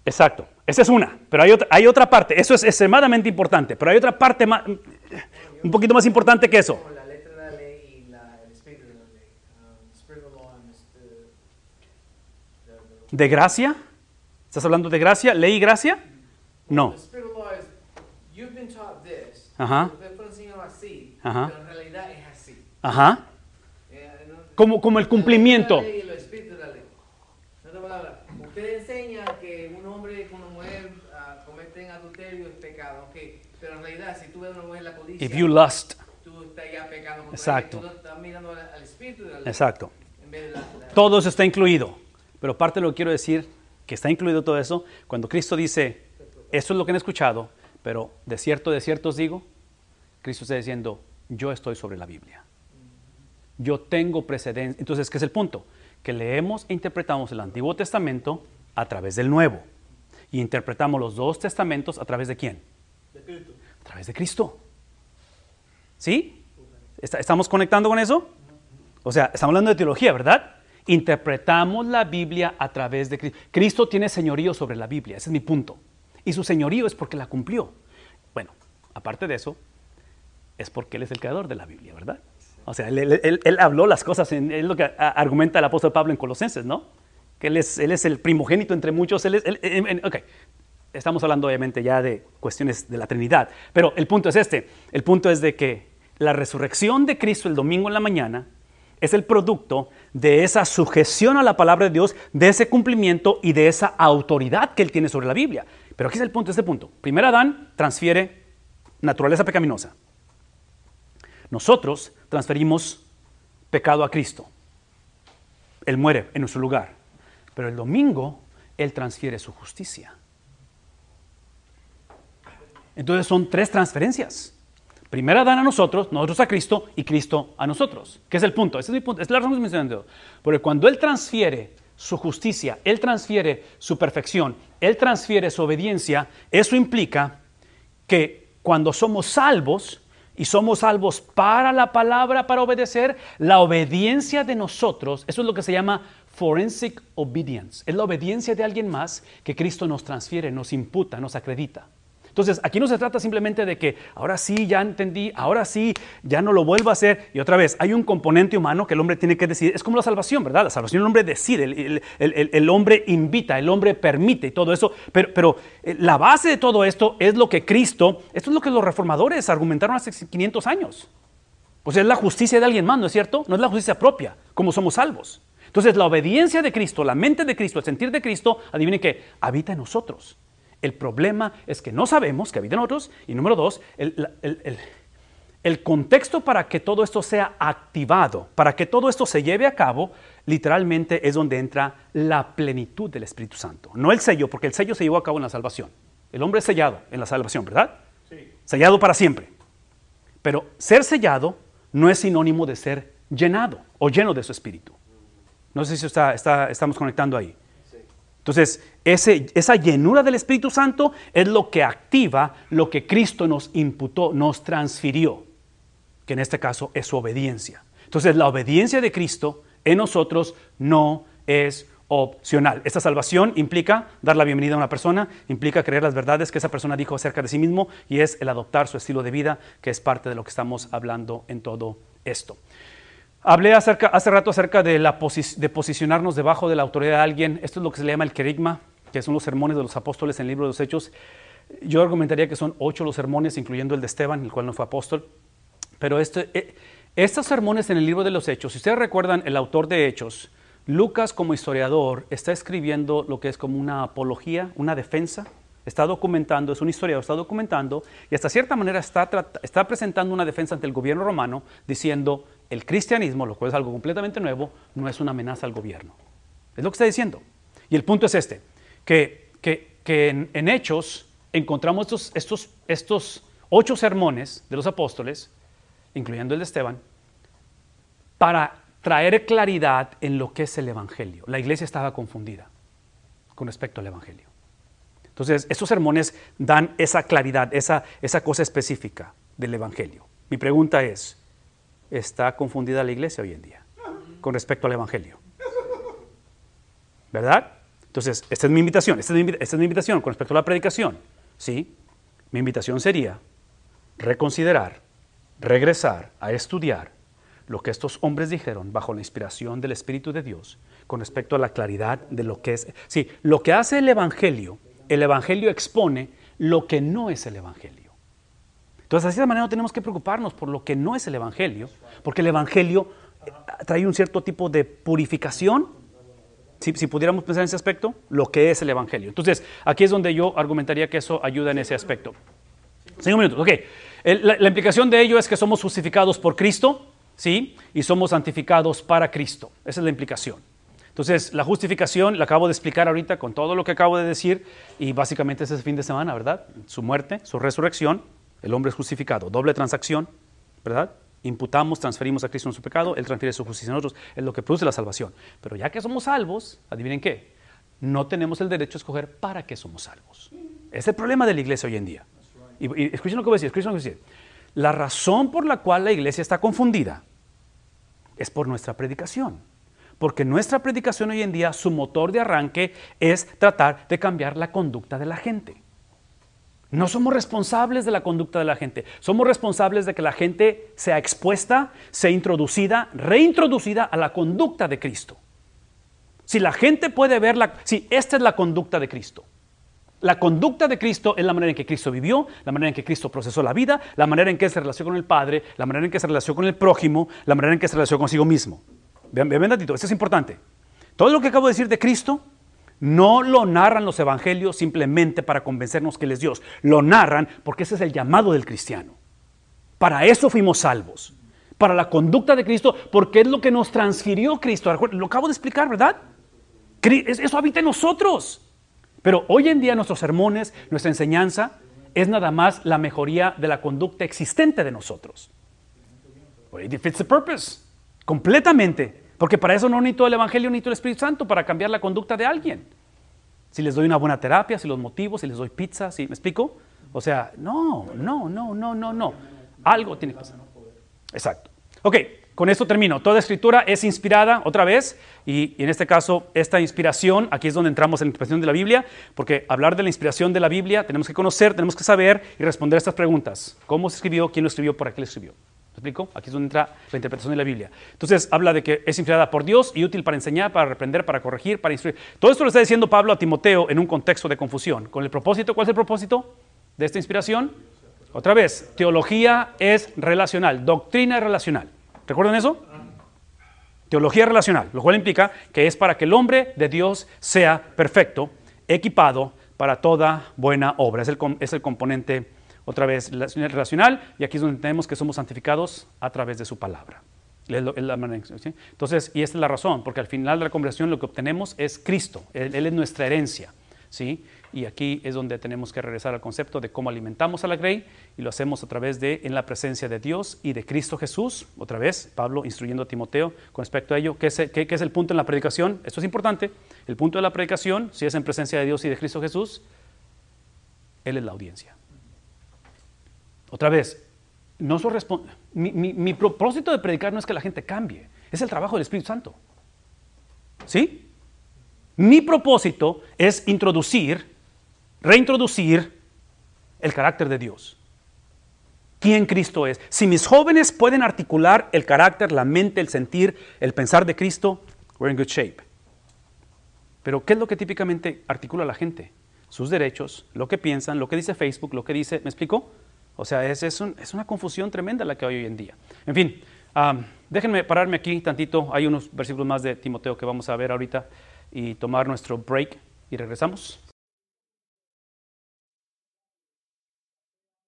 A: Exacto. Esa es una. Pero hay otra, hay otra parte. Eso es extremadamente importante. Pero hay otra parte más, un poquito más importante que eso. Um, ¿De gracia? ¿Estás hablando de gracia? ¿Ley y gracia? No. Ajá. así, Ajá. pero en realidad es así. Ajá. Eh, como, como el cumplimiento.
C: Usted enseña que un hombre con una mujer uh, cometen adulterio es pecado, okay. pero en realidad si tú ves a una mujer la codicia,
A: If you lust.
C: tú estás ya pecando contra
A: Exacto.
C: Tú estás mirando al, espíritu de la ley.
A: Exacto. Todo eso está incluido. Pero parte de lo que quiero decir, que está incluido todo eso, cuando Cristo dice, esto es lo que han escuchado, pero de cierto, de cierto os digo, Cristo está diciendo, yo estoy sobre la Biblia. Yo tengo precedencia. Entonces, ¿qué es el punto? Que leemos e interpretamos el Antiguo Testamento a través del Nuevo. Y interpretamos los dos testamentos a través de quién? De Cristo. A través de Cristo. ¿Sí? ¿Estamos conectando con eso? O sea, estamos hablando de teología, ¿verdad? Interpretamos la Biblia a través de Cristo. Cristo tiene señorío sobre la Biblia, ese es mi punto. Y su señorío es porque la cumplió. Bueno, aparte de eso, es porque Él es el creador de la Biblia, ¿verdad? O sea, Él, habló las cosas, en, es lo que argumenta el apóstol Pablo en Colosenses, ¿no? Que Él es, el primogénito entre muchos. Ok, estamos hablando obviamente ya de cuestiones de la Trinidad, pero el punto es este, el punto es de que la resurrección de Cristo el domingo en la mañana es el producto de esa sujeción a la palabra de Dios, de ese cumplimiento y de esa autoridad que Él tiene sobre la Biblia. Pero aquí es el punto, este punto. Primero Adán transfiere naturaleza pecaminosa. Nosotros transferimos pecado a Cristo. Él muere en nuestro lugar. Pero el domingo Él transfiere su justicia. Entonces son tres transferencias. Primero Adán a nosotros, nosotros a Cristo y Cristo a nosotros. ¿Qué es el punto? Esa es, mi punto. es la razón que estoy mencionando. Porque cuando Él transfiere su justicia, Él transfiere su perfección, Él transfiere su obediencia, eso implica que cuando somos salvos, y somos salvos para la palabra, para obedecer, la obediencia de nosotros, eso es lo que se llama forensic obedience, es la obediencia de alguien más que Cristo nos transfiere, nos imputa, nos acredita. Entonces, aquí no se trata simplemente de que ahora sí, ya entendí, ahora sí, ya no lo vuelvo a hacer. Y otra vez, hay un componente humano que el hombre tiene que decidir. Es como la salvación, ¿verdad? La salvación el hombre decide, el, hombre invita, el hombre permite y todo eso. Pero, pero eh, la base de todo esto es lo que Cristo, esto es lo que los reformadores argumentaron hace 500 años. Pues es la justicia de alguien más, ¿no es cierto? No es la justicia propia, como somos salvos. Entonces, la obediencia de Cristo, la mente de Cristo, el sentir de Cristo, adivinen que habita en nosotros. El problema es que no sabemos que habitan otros. Y número dos, el, contexto para que todo esto sea activado, para que todo esto se lleve a cabo, literalmente es donde entra la plenitud del Espíritu Santo. No el sello, porque el sello se llevó a cabo en la salvación. El hombre es sellado en la salvación, ¿verdad? Sí. Sellado para siempre. Pero ser sellado no es sinónimo de ser llenado o lleno de su Espíritu. No sé si está, estamos conectando ahí. Entonces, esa llenura del Espíritu Santo es lo que activa lo que Cristo nos imputó, nos transfirió, que en este caso es su obediencia. Entonces, la obediencia de Cristo en nosotros no es opcional. Esta salvación implica dar la bienvenida a una persona, implica creer las verdades que esa persona dijo acerca de sí mismo y es el adoptar su estilo de vida, que es parte de lo que estamos hablando en todo esto. Hablé hace rato acerca de, la de posicionarnos debajo de la autoridad de alguien. Esto es lo que se le llama el querigma, que son los sermones de los apóstoles en el libro de los Hechos. Yo argumentaría que son ocho los sermones, incluyendo el de Esteban, el cual no fue apóstol. Pero este, eh, estos sermones en el libro de los Hechos, si ustedes recuerdan, el autor de Hechos, Lucas como historiador, está escribiendo lo que es como una apología, una defensa. Está documentando, es un historiador, está documentando y hasta cierta manera está, está presentando una defensa ante el gobierno romano diciendo, el cristianismo, lo cual es algo completamente nuevo, no es una amenaza al gobierno. Es lo que está diciendo. Y el punto es este, que, en, Hechos encontramos estos, estos, estos ocho sermones de los apóstoles, incluyendo el de Esteban, para traer claridad en lo que es el Evangelio. La iglesia estaba confundida con respecto al Evangelio. Entonces, estos sermones dan esa claridad, esa, esa cosa específica del Evangelio. Mi pregunta es, está confundida la iglesia hoy en día con respecto al Evangelio. ¿Verdad? Entonces, esta es mi invitación, esta es mi, invitación con respecto a la predicación. ¿sí? Mi invitación sería reconsiderar, regresar a estudiar lo que estos hombres dijeron bajo la inspiración del Espíritu de Dios con respecto a la claridad de lo que es. Sí, lo que hace el Evangelio, el Evangelio expone lo que no es el Evangelio. Entonces, de esa manera no tenemos que preocuparnos por lo que no es el Evangelio, porque el Evangelio eh, trae un cierto tipo de purificación, si, pudiéramos pensar en ese aspecto, lo que es el Evangelio. Entonces, aquí es donde yo argumentaría que eso ayuda en ese aspecto. Cinco minutos, ok. La, implicación de ello es que somos justificados por Cristo, ¿sí? Y somos santificados para Cristo. Esa es la implicación. Entonces, la justificación la acabo de explicar ahorita con todo lo que acabo de decir y básicamente es ese fin de semana, ¿verdad? Su muerte, su resurrección el hombre es justificado. Doble transacción, ¿verdad? Imputamos, transferimos a Cristo en su pecado, Él transfiere su justicia a nosotros, es lo que produce la salvación. Pero ya que somos salvos, adivinen qué, no tenemos el derecho a escoger para qué somos salvos. Es el problema de la iglesia hoy en día. Y, escuchen lo que voy a decir, escuchen lo que voy a decir. La razón por la cual la iglesia está confundida es por nuestra predicación. Porque nuestra predicación hoy en día, su motor de arranque es tratar de cambiar la conducta de la gente. No somos responsables de la conducta de la gente, somos responsables de que la gente sea expuesta, sea introducida, reintroducida a la conducta de Cristo. Si la gente puede ver la, si esta es la conducta de Cristo. La conducta de Cristo es la manera en que Cristo vivió, la manera en que Cristo procesó la vida, la manera en que se relacionó con el Padre, la manera en que se relacionó con el prójimo, la manera en que se relacionó consigo mismo. Vean, vean, esto es importante. Todo lo que acabo de decir de Cristo no lo narran los evangelios simplemente para convencernos que Él es Dios. Lo narran porque ese es el llamado del cristiano. Para eso fuimos salvos. Para la conducta de Cristo, porque es lo que nos transfirió Cristo. Lo acabo de explicar, ¿verdad? Eso habita en nosotros. Pero hoy en día nuestros sermones, nuestra enseñanza, es nada más la mejoría de la conducta existente de nosotros. It defeats the purpose. Completamente Porque para eso no necesito el Evangelio, necesito el Espíritu Santo para cambiar la conducta de alguien. Si les doy una buena terapia, si los motivo, si les doy pizza, ¿sí? ¿me explico? O sea, no, no, no, no, no, no. Algo tiene que pasar. Exacto. Ok, con esto termino. Toda escritura es inspirada, otra vez, y, en este caso, esta inspiración, aquí es donde entramos en la interpretación de la Biblia, porque hablar de la inspiración de la Biblia, tenemos que conocer, tenemos que saber y responder estas preguntas. ¿Cómo se escribió? ¿Quién lo escribió? ¿Para qué lo escribió? ¿Me explico? Aquí es donde entra la interpretación de la Biblia. Entonces, habla de que es inspirada por Dios y útil para enseñar, para reprender, para corregir, para instruir. Todo esto lo está diciendo Pablo a Timoteo en un contexto de confusión. ¿Con el propósito? ¿Cuál es el propósito de esta inspiración? Otra vez, teología es relacional, doctrina es relacional. ¿Recuerdan eso? Teología relacional, lo cual implica que es para que el hombre de Dios sea perfecto, equipado para toda buena obra. Es el, es el componente, otra vez, relacional, y aquí es donde tenemos que somos santificados a través de su palabra. Entonces, y esta es la razón, porque al final de la conversión lo que obtenemos es Cristo, Él, Él es nuestra herencia. ¿sí? Y aquí es donde tenemos que regresar al concepto de cómo alimentamos a la grey y lo hacemos a través de en la presencia de Dios y de Cristo Jesús. Otra vez, Pablo instruyendo a Timoteo con respecto a ello. ¿Qué es, qué- qué es el punto en la predicación? Esto es importante. El punto de la predicación, si es en presencia de Dios y de Cristo Jesús, Él es la audiencia. Otra vez, no mi, mi- mi propósito de predicar no es que la gente cambie, es el trabajo del Espíritu Santo. ¿Sí? Mi propósito es introducir, reintroducir el carácter de Dios. ¿Quién Cristo es? Si mis jóvenes pueden articular el carácter, la mente, el sentir, el pensar de Cristo, we're in good shape. Pero ¿qué es lo que típicamente articula la gente? Sus derechos, lo que piensan, lo que dice Facebook, lo que dice, ¿me explico? O sea, es, es, un- es una confusión tremenda la que hay hoy en día. En fin, am, déjenme pararme aquí tantito. Hay unos versículos más de Timoteo que vamos a ver ahorita y tomar nuestro break y regresamos.